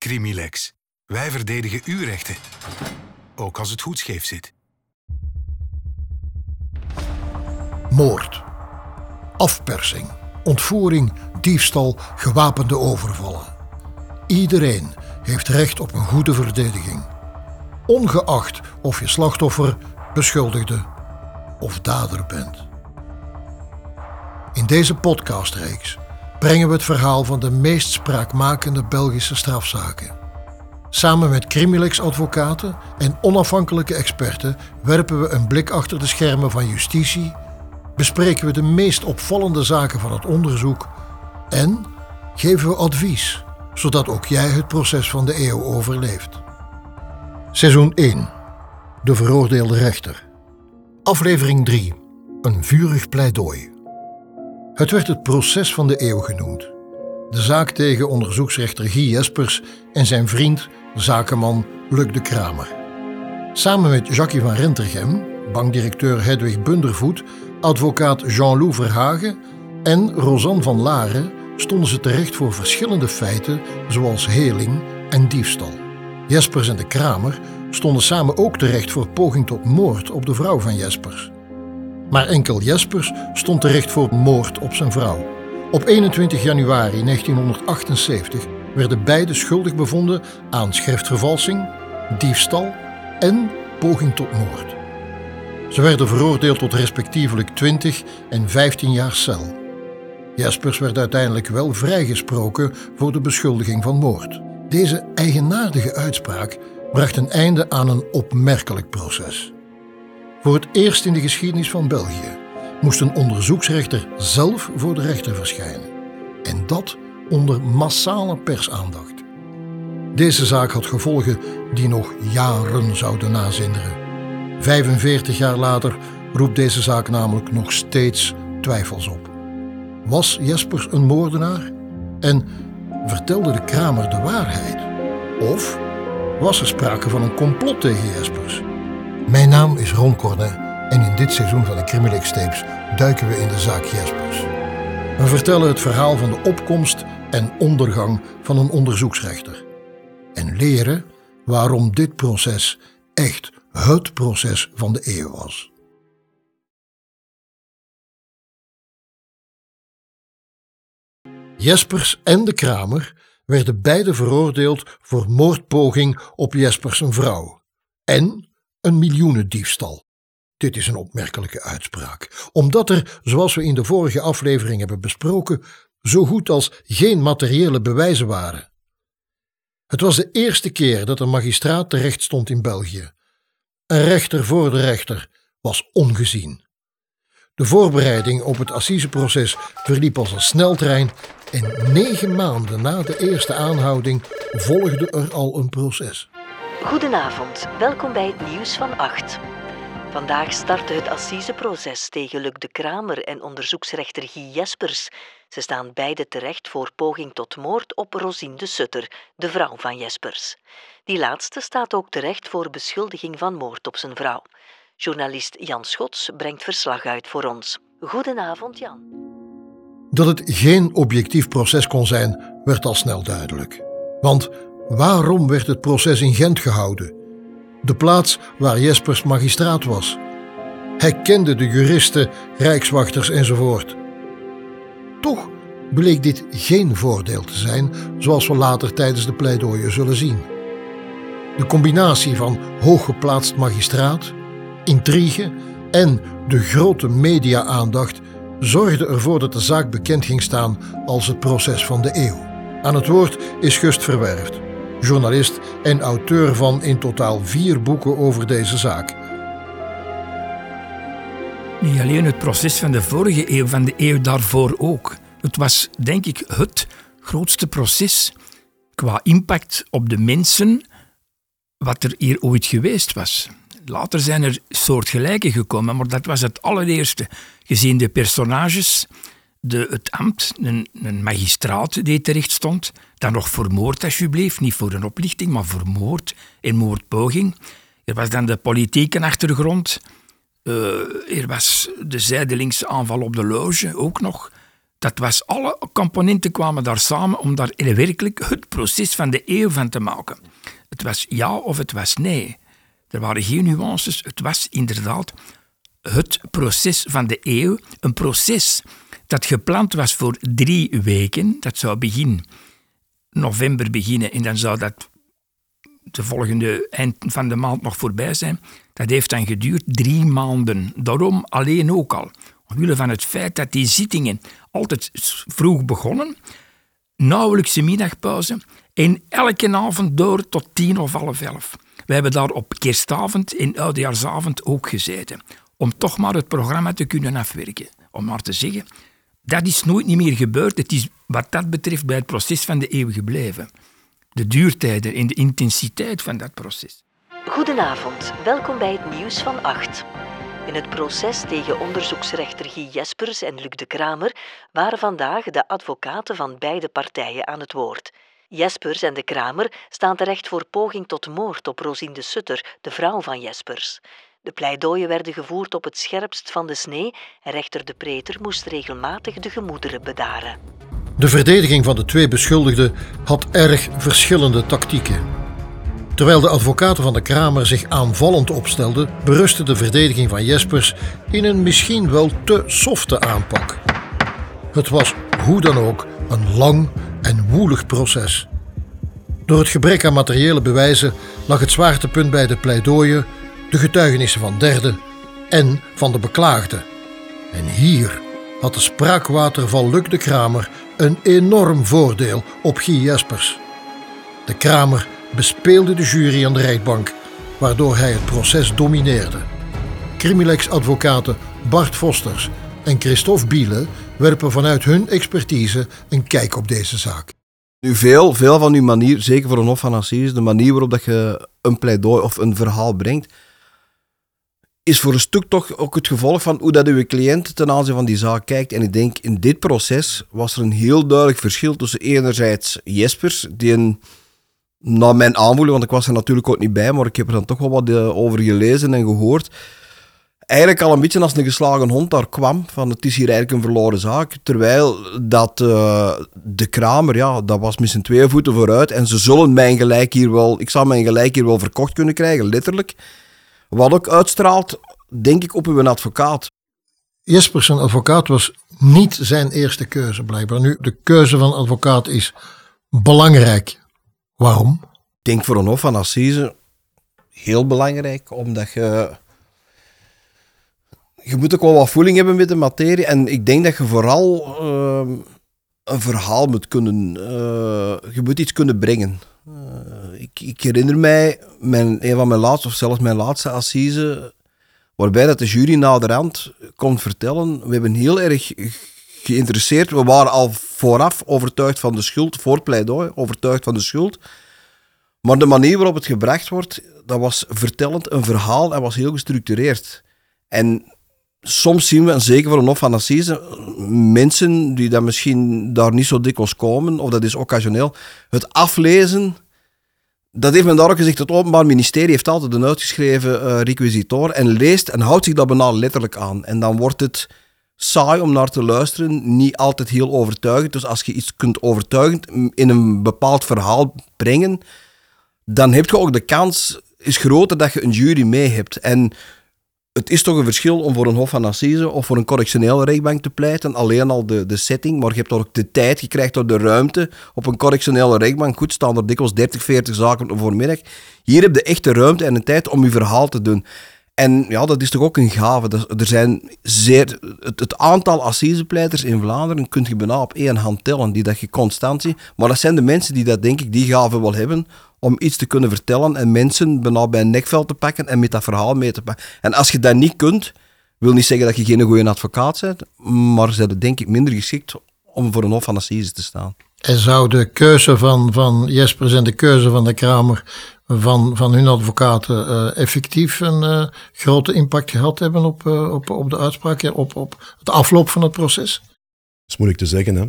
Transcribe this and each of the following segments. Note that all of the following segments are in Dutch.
Crimilex. Wij verdedigen uw rechten. Ook als het goed scheef zit. Moord. Afpersing. Ontvoering, diefstal, gewapende overvallen. Iedereen heeft recht op een goede verdediging. Ongeacht of je slachtoffer, beschuldigde of dader bent. In deze podcastreeks brengen we het verhaal van de meest spraakmakende Belgische strafzaken. Samen met Crimilex-advocaten en onafhankelijke experten werpen we een blik achter de schermen van justitie, bespreken we de meest opvallende zaken van het onderzoek en geven we advies, zodat ook jij het proces van de eeuw overleeft. Seizoen 1. De veroordeelde rechter. Aflevering 3. Een vurig pleidooi. Het werd het proces van de eeuw genoemd. De zaak tegen onderzoeksrechter Guy Jespers en zijn vriend, zakenman Luc de Kramer. Samen met Jackie van Rentergem, bankdirecteur Hedwig Bundervoet, advocaat Jean-Loup Verhagen en Rosanne van Laren stonden ze terecht voor verschillende feiten zoals heling en diefstal. Jespers en de Kramer stonden samen ook terecht voor poging tot moord op de vrouw van Jespers. Maar enkel Jespers stond terecht voor moord op zijn vrouw. Op 21 januari 1978 werden beide schuldig bevonden aan schriftvervalsing, diefstal en poging tot moord. Ze werden veroordeeld tot respectievelijk 20 en 15 jaar cel. Jespers werd uiteindelijk wel vrijgesproken voor de beschuldiging van moord. Deze eigenaardige uitspraak bracht een einde aan een opmerkelijk proces. Voor het eerst in de geschiedenis van België moest een onderzoeksrechter zelf voor de rechter verschijnen. En dat onder massale persaandacht. Deze zaak had gevolgen die nog jaren zouden nazinderen. 45 jaar later roept deze zaak namelijk nog steeds twijfels op. Was Jespers een moordenaar? En vertelde de Kramer de waarheid? Of was er sprake van een complot tegen Jespers? Mijn naam is Ron Cornet en in dit seizoen van de Crimilex Tapes duiken we in de zaak Jespers. We vertellen het verhaal van de opkomst en ondergang van een onderzoeksrechter. En leren waarom dit proces echt het proces van de eeuw was. Jespers en de Kramer werden beide veroordeeld voor moordpoging op Jespers zijn vrouw en een miljoenendiefstal. Dit is een opmerkelijke uitspraak, omdat er, zoals we in de vorige aflevering hebben besproken, zo goed als geen materiële bewijzen waren. Het was de eerste keer dat een magistraat terecht stond in België. Een rechter voor de rechter was ongezien. De voorbereiding op het assiseproces verliep als een sneltrein en negen maanden na de eerste aanhouding volgde er al een proces. Goedenavond, welkom bij het nieuws van 8. Vandaag startte het assiseproces tegen Luc de Kramer en onderzoeksrechter Guy Jespers. Ze staan beide terecht voor poging tot moord op Rosine de Sutter, de vrouw van Jespers. Die laatste staat ook terecht voor beschuldiging van moord op zijn vrouw. Journalist Jan Schots brengt verslag uit voor ons. Goedenavond, Jan. Dat het geen objectief proces kon zijn, werd al snel duidelijk. Want waarom werd het proces in Gent gehouden? De plaats waar Jespers magistraat was. Hij kende de juristen, rijkswachters enzovoort. Toch bleek dit geen voordeel te zijn, zoals we later tijdens de pleidooien zullen zien. De combinatie van hooggeplaatst magistraat, intrigue en de grote media-aandacht zorgde ervoor dat de zaak bekend ging staan als het proces van de eeuw. Aan het woord is Gust Verwerft, journalist en auteur van in totaal vier boeken over deze zaak. Niet alleen het proces van de vorige eeuw, van de eeuw daarvoor ook. Het was, denk ik, het grootste proces qua impact op de mensen wat er hier ooit geweest was. Later zijn er soortgelijke gekomen, maar dat was het allereerste. Gezien de personages, de, het ambt, een, een magistraat die terecht stond, dan nog voor moord alsjeblieft, niet voor een oplichting, maar voor moord en moordpoging. Er was dan de politieke achtergrond, uh, er was de zijdelingse aanval op de loge ook nog. dat was, alle componenten kwamen daar samen om daar werkelijk het proces van de eeuw van te maken. Het was ja of het was nee. Er waren geen nuances. Het was inderdaad het proces van de eeuw. Een proces dat gepland was voor drie weken. Dat zou begin november beginnen en dan zou dat de volgende eind van de maand nog voorbij zijn. Dat heeft dan geduurd drie maanden. Daarom alleen ook al. Omwille van het feit dat die zittingen altijd vroeg begonnen, nauwelijks een middagpauze en elke avond door tot tien of half elf. We hebben daar op kerstavond en oudejaarsavond ook gezeten. Om toch maar het programma te kunnen afwerken. Om maar te zeggen, dat is nooit niet meer gebeurd. Het is wat dat betreft bij het proces van de eeuw gebleven. De duurtijden en de intensiteit van dat proces. Goedenavond, welkom bij het nieuws van 8. In het proces tegen onderzoeksrechter Guy Jespers en Luc de Kramer waren vandaag de advocaten van beide partijen aan het woord. Jespers en de Kramer staan terecht voor poging tot moord op Rosine de Sutter, de vrouw van Jespers. De pleidooien werden gevoerd op het scherpst van de snee en rechter de Preter moest regelmatig de gemoederen bedaren. De verdediging van de twee beschuldigden had erg verschillende tactieken. Terwijl de advocaten van de Kramer zich aanvallend opstelden, berustte de verdediging van Jespers in een misschien wel te softe aanpak. Het was hoe dan ook een lang en woelig proces. Door het gebrek aan materiële bewijzen lag het zwaartepunt bij de pleidooien, de getuigenissen van derden en van de beklaagde. En hier had de spraakwater van Luc de Kramer een enorm voordeel op Guy Jespers. De Kramer bespeelde de jury aan de rechtbank, waardoor hij het proces domineerde. Crimilex-advocaten Bart Vosters en Christophe Biele werpen vanuit hun expertise een kijk op deze zaak. Nu, veel, veel van uw manier, zeker voor een Hof van Assise, de manier waarop dat je een pleidooi of een verhaal brengt, is voor een stuk toch ook het gevolg van hoe dat uw cliënt ten aanzien van die zaak kijkt. En ik denk, in dit proces was er een heel duidelijk verschil tussen enerzijds Jespers, die een, naar mijn aanvoelen, want ik was er natuurlijk ook niet bij, maar ik heb er dan toch wel wat eh, over gelezen en gehoord, eigenlijk al een beetje als een geslagen hond daar kwam, van het is hier eigenlijk een verloren zaak. Terwijl dat uh, de Kramer, ja, dat was met zijn twee voeten vooruit en ze zullen mijn gelijk hier wel, ik zou mijn gelijk hier wel verkocht kunnen krijgen, letterlijk. Wat ook uitstraalt, denk ik, op uw advocaat. Jespers, zijn advocaat, was niet zijn eerste keuze blijkbaar. Nu, de keuze van advocaat is belangrijk. Waarom? Ik denk voor een hof van assise heel belangrijk, omdat je... Je moet ook wel wat voeling hebben met de materie. En ik denk dat je vooral uh, een verhaal moet kunnen... Uh, je moet iets kunnen brengen. Ik, ik, herinner mij mijn, een van mijn laatste, of zelfs mijn laatste assise, waarbij dat de jury naderhand komt vertellen, we hebben heel erg geïnteresseerd, we waren al vooraf overtuigd van de schuld, voor pleidooi, overtuigd van de schuld, maar de manier waarop het gebracht wordt, dat was vertellend, een verhaal en was heel gestructureerd. En soms zien we, en zeker voor een Hof van Assise, mensen die dan misschien daar niet zo dikwijls komen, of dat is occasioneel, het aflezen. Dat heeft men daar ook gezegd. Het Openbaar Ministerie heeft altijd een uitgeschreven uh, requisitor en leest en houdt zich dat bijna letterlijk aan. En dan wordt het saai om naar te luisteren, niet altijd heel overtuigend. Dus als je iets kunt overtuigend in een bepaald verhaal brengen, dan heb je ook de kans, is groter dat je een jury mee hebt. En het is toch een verschil om voor een Hof van Assise of voor een correctionele rechtbank te pleiten. Alleen al de, de setting, maar je hebt ook de tijd, je krijgt ook de ruimte. Op een correctionele rechtbank, goed, staan er dikwijls 30, 40 zaken voormiddag. Hier heb je echt de ruimte en de tijd om je verhaal te doen. En ja, dat is toch ook een gave. Er zijn zeer, het, het aantal assisepleiters in Vlaanderen kun je bijna op één hand tellen, die dat je constant ziet. Maar dat zijn de mensen die dat, denk ik, die gave wel hebben om iets te kunnen vertellen en mensen bijna bij een nekveld te pakken en met dat verhaal mee te pakken. En als je dat niet kunt, wil niet zeggen dat je geen goede advocaat bent, maar ze zijn denk ik minder geschikt om voor een hof van assise te staan. En zou de keuze van, van Jespers en de keuze van de Kramer van, van hun advocaten uh, effectief een uh, grote impact gehad hebben op, uh, op, op de uitspraak, op, op het afloop van het proces? Dat is moeilijk te zeggen. Hè?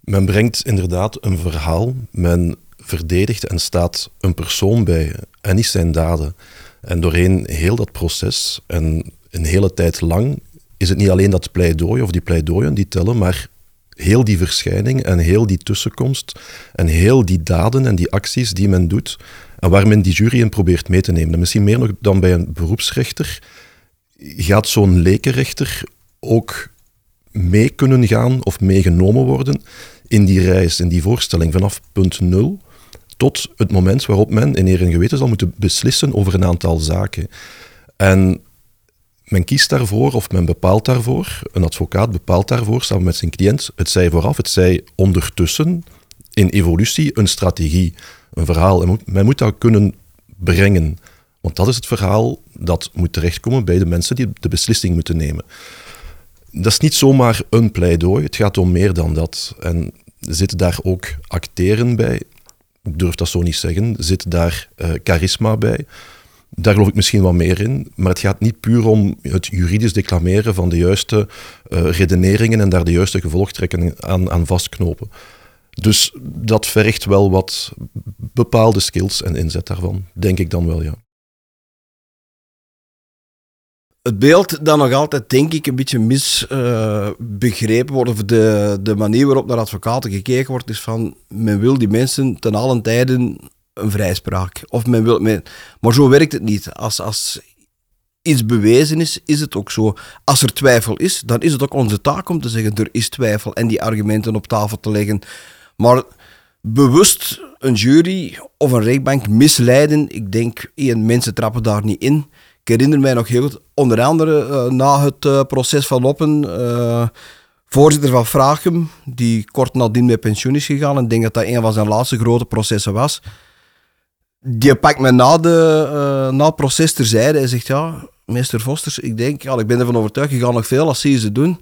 Men brengt inderdaad een verhaal, men verdedigt en staat een persoon bij en niet zijn daden. En doorheen heel dat proces en een hele tijd lang is het niet alleen dat pleidooi of die pleidooien die tellen, maar heel die verschijning en heel die tussenkomst en heel die daden en die acties die men doet en waar men die jury in probeert mee te nemen. En misschien meer nog dan bij een beroepsrechter gaat zo'n lekenrechter ook mee kunnen gaan of meegenomen worden in die reis, in die voorstelling vanaf punt nul tot het moment waarop men in eer en geweten zal moeten beslissen over een aantal zaken. En men kiest daarvoor of men bepaalt daarvoor, een advocaat bepaalt daarvoor samen met zijn cliënt, het zij vooraf, het zij ondertussen, in evolutie, een strategie, een verhaal. En men moet dat kunnen brengen. Want dat is het verhaal dat moet terechtkomen bij de mensen die de beslissing moeten nemen. Dat is niet zomaar een pleidooi, het gaat om meer dan dat. En zitten daar ook acteren bij? Ik durf dat zo niet zeggen. Zit daar uh, charisma bij? Daar geloof ik misschien wat meer in. Maar het gaat niet puur om het juridisch declameren van de juiste uh, redeneringen en daar de juiste gevolgtrekkingen aan, aan vastknopen. Dus dat vergt wel wat bepaalde skills en inzet daarvan, denk ik dan wel, ja. Het beeld dat nog altijd, denk ik, een beetje misbegrepen wordt, of de, de manier waarop naar advocaten gekeken wordt, is van men wil die mensen ten allen tijden een vrijspraak. Of men wil, men, maar zo werkt het niet. Als, als iets bewezen is, is het ook zo. Als er twijfel is, dan is het ook onze taak om te zeggen er is twijfel en die argumenten op tafel te leggen. Maar bewust een jury of een rechtbank misleiden, ik denk, mensen trappen daar niet in. Ik herinner mij nog heel goed, onder andere uh, na het uh, proces van Oppen, uh, voorzitter van Vraagum, die kort nadien met pensioen is gegaan, en ik denk dat dat een van zijn laatste grote processen was. Die pakt me na, de, na het proces terzijde en zegt, ja, meester Vosters, ik denk, ja, ik ben ervan overtuigd, je gaat nog veel assise doen.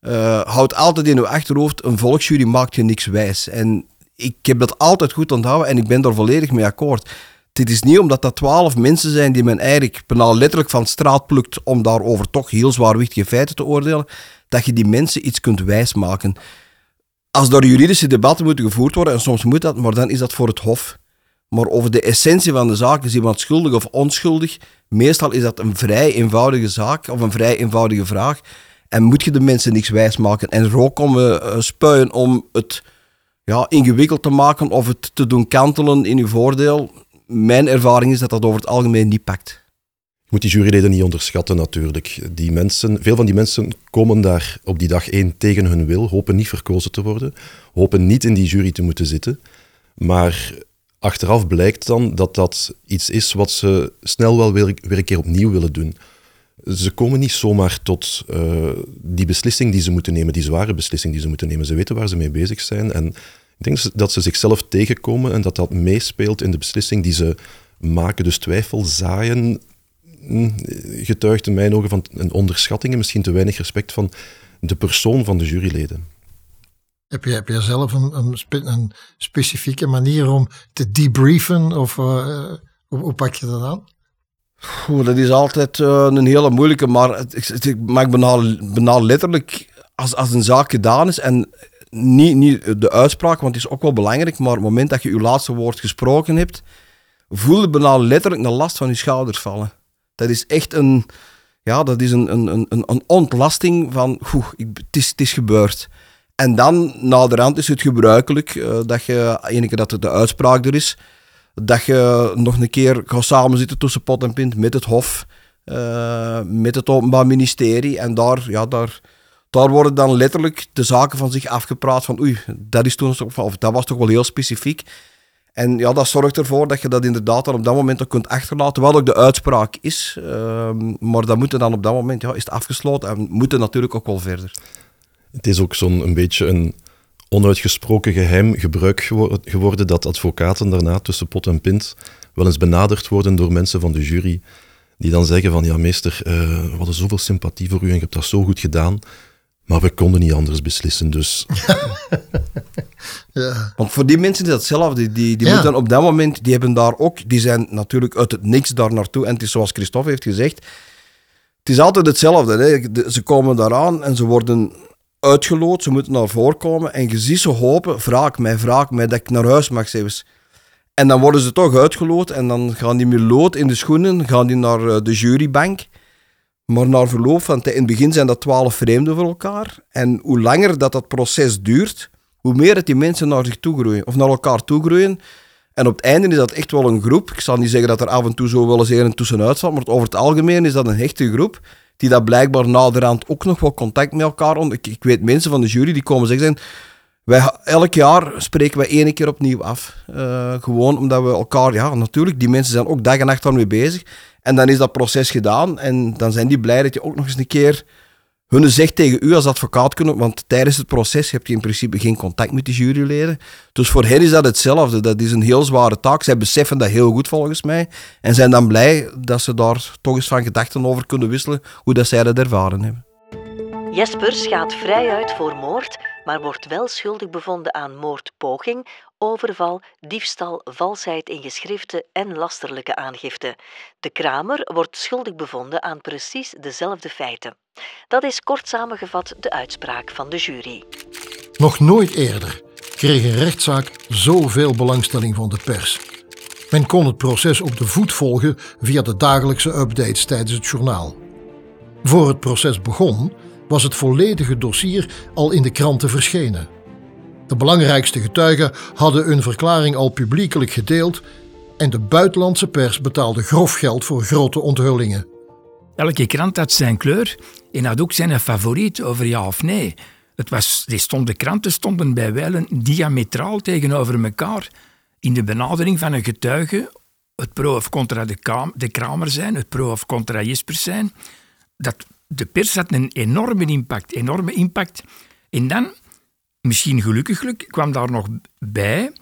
Uh, houd altijd in uw achterhoofd, een volksjury maakt je niks wijs. En ik heb dat altijd goed onthouden en ik ben daar volledig mee akkoord. Dit is niet omdat dat twaalf mensen zijn die men eigenlijk bijna letterlijk van straat plukt om daarover toch heel zwaarwichtige feiten te oordelen, dat je die mensen iets kunt wijsmaken. Als daar juridische debatten moeten gevoerd worden, en soms moet dat, maar dan is dat voor het hof. Maar over de essentie van de zaak, is iemand schuldig of onschuldig, meestal is dat een vrij eenvoudige zaak of een vrij eenvoudige vraag. En moet je de mensen niks wijsmaken en rook komen uh, spuien om het ja, ingewikkeld te maken of het te doen kantelen in uw voordeel. Mijn ervaring is dat dat over het algemeen niet pakt. Je moet die juryleden niet onderschatten natuurlijk. Die mensen, veel van die mensen komen daar op die dag één tegen hun wil, hopen niet verkozen te worden, hopen niet in die jury te moeten zitten. Maar achteraf blijkt dan dat dat iets is wat ze snel wel weer, weer een keer opnieuw willen doen ze komen niet zomaar tot uh, die beslissing die ze moeten nemen, die zware beslissing die ze moeten nemen. Ze weten waar ze mee bezig zijn. En ik denk dat ze zichzelf tegenkomen en dat dat meespeelt in de beslissing die ze maken. Dus twijfel zaaien hm, getuigt in mijn ogen van een onderschatting en misschien te weinig respect van de persoon van de juryleden. Heb je, heb je zelf een, een, spe, een specifieke manier om te debriefen of uh, hoe, hoe pak je dat aan? Oeh, dat is altijd uh, een hele moeilijke, maar het, ik maak bijna, letterlijk als, als een zaak gedaan is en niet, niet de uitspraak, want het is ook wel belangrijk, maar op het moment dat je je laatste woord gesproken hebt, voel je bijna letterlijk een last van je schouders vallen. Dat is echt een, ja, dat is een, een, een, een ontlasting van, oeh, het, is, het is gebeurd. En dan, naderhand, is het gebruikelijk uh, dat je, ene dat de uitspraak er is, dat je nog een keer gaat samenzitten tussen pot en pint met het Hof, uh, met het Openbaar Ministerie. En daar, ja, daar, daar worden dan letterlijk de zaken van zich afgepraat van oei, dat, is toen, of dat was toch wel heel specifiek. En ja, dat zorgt ervoor dat je dat inderdaad dan op dat moment ook kunt achterlaten, wat ook de uitspraak is. Uh, maar dat moet dan op dat moment, ja, is het afgesloten en moet natuurlijk ook wel verder. Het is ook zo'n een beetje een onuitgesproken geheim gebruik geworden dat advocaten daarna tussen pot en pint wel eens benaderd worden door mensen van de jury, die dan zeggen van ja meester, uh, we hadden zoveel sympathie voor u en je hebt dat zo goed gedaan, maar we konden niet anders beslissen, dus... ja. Want voor die mensen is dat hetzelfde. Die, die ja. moeten op dat moment, die hebben daar ook, die zijn natuurlijk uit het niks daar naartoe. En het is zoals Christophe heeft gezegd, het is altijd hetzelfde. Hè. Ze komen daaraan en ze worden uitgeloot, ze moeten naar voren komen en je ziet ze hopen, vraag mij, vraag mij, dat ik naar huis mag zelfs. En dan worden ze toch uitgeloot en dan gaan die met lood in de schoenen, gaan die naar eh, de jurybank. Maar na verloop van tijd, in het begin zijn dat twaalf vreemden voor elkaar. En hoe langer dat dat proces duurt, hoe meer dat die mensen naar zich toe groeien. Of naar elkaar toe groeien. En op het einde is dat echt wel een groep. Ik zal niet zeggen dat er af en toe zo wel eens een tussenuit valt, maar over het algemeen is dat een hechte groep die dat blijkbaar naderhand ook nog wel contact met elkaar... Ik, ik weet mensen van de jury die komen zeggen... Wij, elk jaar spreken wij één keer opnieuw af. Eh, gewoon omdat we elkaar... Ja, natuurlijk, die mensen zijn ook dag en nacht daarmee bezig. En dan is dat proces gedaan. En dan zijn die blij dat je ook nog eens een keer hun zegt tegen u als advocaat kunnen, want tijdens het proces heb je in principe geen contact met die juryleden. Dus voor hen is dat hetzelfde. Dat is een heel zware taak. Zij beseffen dat heel goed volgens mij. En zijn dan blij dat ze daar toch eens van gedachten over kunnen wisselen, hoe dat zij dat ervaren hebben. Jespers gaat vrij uit voor moord, maar wordt wel schuldig bevonden aan moordpoging, overval, diefstal, valsheid in geschriften en lasterlijke aangifte. De Kramer wordt schuldig bevonden aan precies dezelfde feiten. Dat is kort samengevat de uitspraak van de jury. Nog nooit eerder kreeg een rechtszaak zoveel belangstelling van de pers. Men kon het proces op de voet volgen via de dagelijkse updates tijdens het journaal. Voor het proces begon, was het volledige dossier al in de kranten verschenen. De belangrijkste getuigen hadden hun verklaring al publiekelijk gedeeld en de buitenlandse pers betaalde grof geld voor grote onthullingen. Elke krant had zijn kleur en had ook zijn favoriet over ja of nee. Het was, die stond, de kranten stonden bij wijlen diametraal tegenover elkaar in de benadering van een getuige, het pro of contra de Kramer zijn, het pro of contra Jespers zijn. Dat, de pers had een enorme impact, enorme impact. En dan, misschien gelukkiglijk, kwam daar nog bij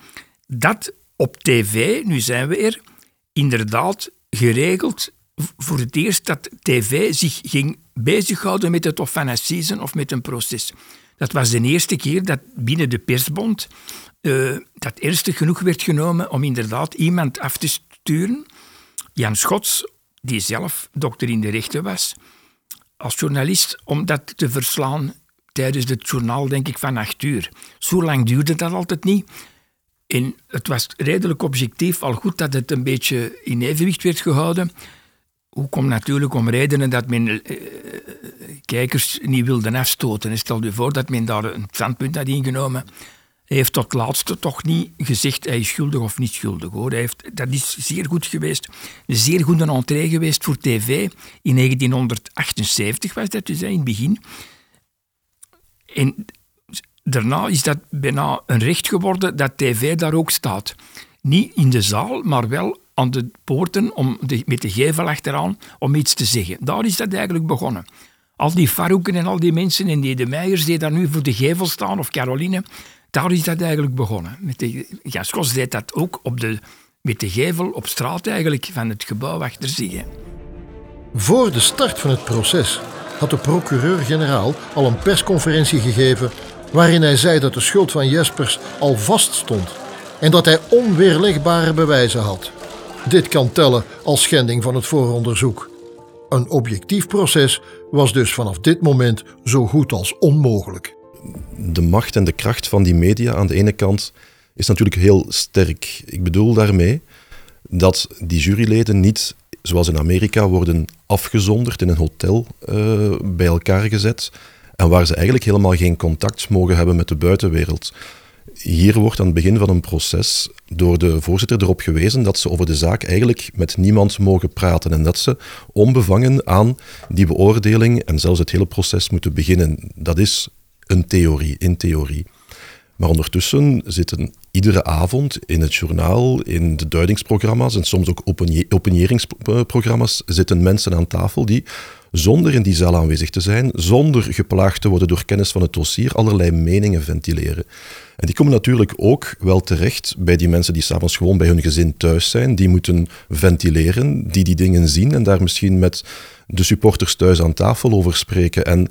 dat op tv, nu zijn we er, inderdaad geregeld voor het eerst dat tv zich ging bezighouden met het of van of met een proces. Dat was de eerste keer dat binnen de persbond eh, dat ernstig genoeg werd genomen om inderdaad iemand af te sturen. Jan Schots, die zelf dokter in de rechten was, als journalist om dat te verslaan tijdens het journaal, denk ik, van acht uur. Zo lang duurde dat altijd niet. En het was redelijk objectief al goed dat het een beetje in evenwicht werd gehouden. Hoe komt natuurlijk om redenen dat men eh, kijkers niet wilde afstoten. En stel je voor dat men daar een standpunt had ingenomen. Hij heeft tot laatste toch niet gezegd hij is schuldig of niet schuldig. Hoor. Hij heeft, dat is zeer goed geweest. Een zeer goede entree geweest voor tv. In 1978 was dat dus in het begin. En daarna is dat bijna een recht geworden dat tv daar ook staat. Niet in de zaal, maar wel aan de poorten om de, met de gevel achteraan om iets te zeggen. Daar is dat eigenlijk begonnen. Al die Faroeken en al die mensen en die de Meijers die daar nu voor de gevel staan, of Caroline, daar is dat eigenlijk begonnen. Met de, deed dat ook op de, met de gevel op straat eigenlijk van het gebouw achter zich. Voor de start van het proces had de procureur-generaal al een persconferentie gegeven waarin hij zei dat de schuld van Jespers al vaststond en dat hij onweerlegbare bewijzen had. Dit kan tellen als schending van het vooronderzoek. Een objectief proces was dus vanaf dit moment zo goed als onmogelijk. de macht en de kracht van die media aan de ene kant is natuurlijk heel sterk. Ik bedoel daarmee dat die juryleden niet, zoals in Amerika, worden afgezonderd in een hotel eh, bij elkaar gezet en waar ze eigenlijk helemaal geen contact mogen hebben met de buitenwereld. Hier wordt aan het begin van een proces door de voorzitter erop gewezen dat ze over de zaak eigenlijk met niemand mogen praten en dat ze onbevangen aan die beoordeling en zelfs het hele proces moeten beginnen. Dat is een theorie, in theorie. Maar ondertussen zitten iedere avond in het journaal, in de duidingsprogramma's en soms ook opinieringsprogramma's zitten mensen aan tafel die zonder in die zaal aanwezig te zijn, zonder geplaagd te worden door kennis van het dossier, allerlei meningen ventileren. En die komen natuurlijk ook wel terecht bij die mensen die s'avonds gewoon bij hun gezin thuis zijn. Die moeten ventileren, die die dingen zien en daar misschien met de supporters thuis aan tafel over spreken. En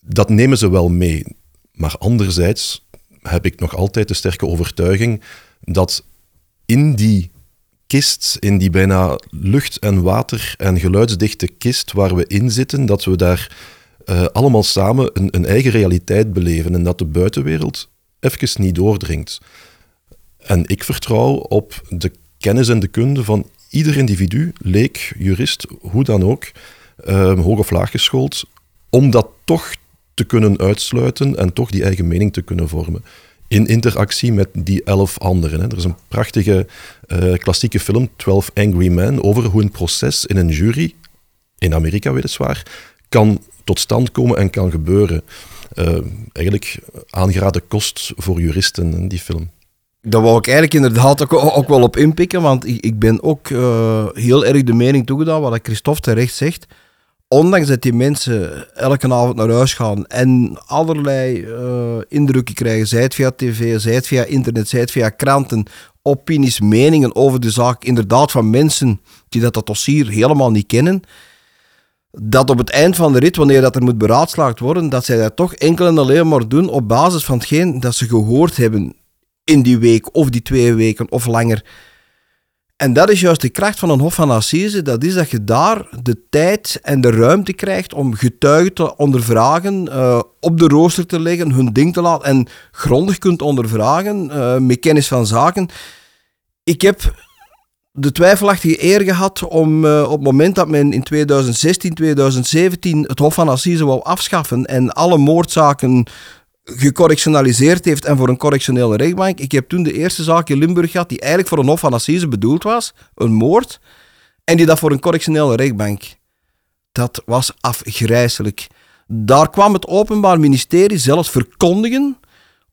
dat nemen ze wel mee. Maar anderzijds heb ik nog altijd de sterke overtuiging dat in die kist, in die bijna lucht- en water- en geluidsdichte kist waar we in zitten, dat we daar eh, allemaal samen een, een eigen realiteit beleven en dat de buitenwereld even niet doordringt. En ik vertrouw op de kennis en de kunde van ieder individu, leek, jurist, hoe dan ook, ehm, hoog of laag om dat toch te kunnen uitsluiten en toch die eigen mening te kunnen vormen. In interactie met die elf anderen. Hè. Er is een prachtige eh, klassieke film, 12 Angry Men, over hoe een proces in een jury, in Amerika weliswaar, kan tot stand komen en kan gebeuren. Uh, eigenlijk aangeraden kost voor juristen, in die film. Daar wou ik eigenlijk inderdaad ook, ook wel op inpikken, want ik, ik ben ook uh, heel erg de mening toegedaan, wat Christophe terecht zegt. Ondanks dat die mensen elke avond naar huis gaan en allerlei uh, indrukken krijgen, zij het via tv, zij het via internet, zij het via kranten, opinies, meningen over de zaak, inderdaad van mensen die dat, dat dossier helemaal niet kennen, dat op het eind van de rit, wanneer dat er moet beraadslaagd worden, dat zij dat toch enkel en alleen maar doen op basis van hetgeen dat ze gehoord hebben in die week of die twee weken of langer. En dat is juist de kracht van een Hof van Assise. Dat is dat je daar de tijd en de ruimte krijgt om getuigen te ondervragen, uh, op de rooster te leggen, hun ding te laten en grondig kunt ondervragen, uh, met kennis van zaken. Ik heb de twijfelachtige eer gehad om uh, op het moment dat men in 2016, 2017 het Hof van Assise wou afschaffen en alle moordzaken gecorrectionaliseerd heeft en voor een correctionele rechtbank. Ik heb toen de eerste zaak in Limburg gehad die eigenlijk voor een Hof van Assise bedoeld was, een moord, en die dat voor een correctionele rechtbank. Dat was afgrijzelijk. Daar kwam het Openbaar Ministerie zelfs verkondigen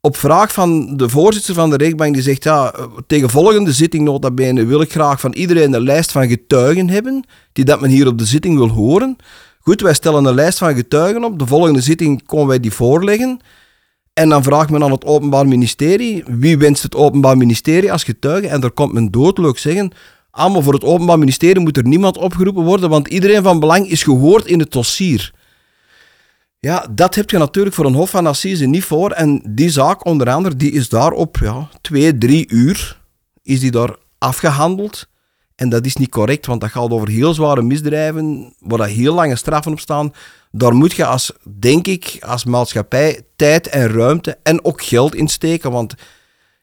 op vraag van de voorzitter van de rechtbank, die zegt, ja, tegen volgende zitting nota bene wil ik graag van iedereen een lijst van getuigen hebben, die dat men hier op de zitting wil horen. Goed, wij stellen een lijst van getuigen op, de volgende zitting komen wij die voorleggen. En dan vraagt men aan het Openbaar Ministerie, wie wenst het Openbaar Ministerie als getuige? En daar komt men doodleuk zeggen, allemaal voor het Openbaar Ministerie moet er niemand opgeroepen worden, want iedereen van belang is gehoord in het dossier. Ja, dat heb je natuurlijk voor een Hof van Assise niet voor. En die zaak, onder andere, die is daar op ja, twee, drie uur is die daar afgehandeld. En dat is niet correct, want dat gaat over heel zware misdrijven, waar heel lange straffen op staan. Daar moet je als, denk ik, als maatschappij tijd en ruimte en ook geld in steken. Want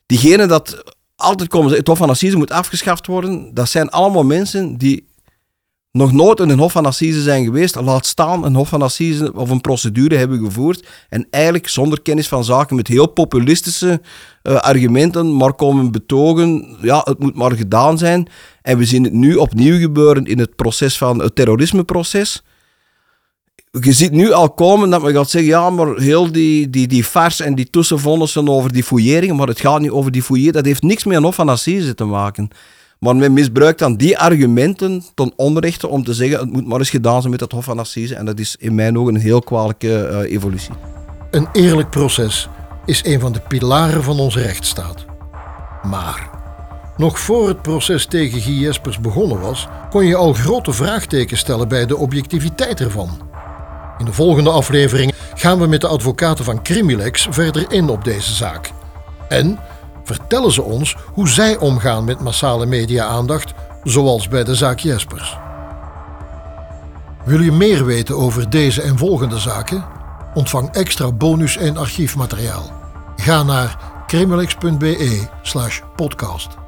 diegenen dat altijd komen, het Hof van Assise moet afgeschaft worden, dat zijn allemaal mensen die nog nooit in een Hof van Assise zijn geweest, laat staan een Hof van Assise of een procedure hebben gevoerd en eigenlijk zonder kennis van zaken met heel populistische uh, argumenten maar komen betogen, ja, het moet maar gedaan zijn. En we zien het nu opnieuw gebeuren in het proces van het terrorismeproces. Je ziet nu al komen dat men gaat zeggen, ja, maar heel die, die, die fars en die tussenvonnissen over die fouilleringen, maar het gaat niet over die fouilleren, dat heeft niks met een Hof van Assise te maken. Maar men misbruikt dan die argumenten ten onrechte om te zeggen het moet maar eens gedaan zijn met het Hof van Assise. En dat is in mijn ogen een heel kwalijke uh, evolutie. Een eerlijk proces is een van de pilaren van onze rechtsstaat. Maar nog voor het proces tegen Guy Jespers begonnen was, kon je al grote vraagtekens stellen bij de objectiviteit ervan. In de volgende aflevering gaan we met de advocaten van Crimilex verder in op deze zaak. En vertellen ze ons hoe zij omgaan met massale media-aandacht, zoals bij de zaak Jespers. Wil je meer weten over deze en volgende zaken? Ontvang extra bonus en archiefmateriaal. Ga naar crimilex.be/podcast.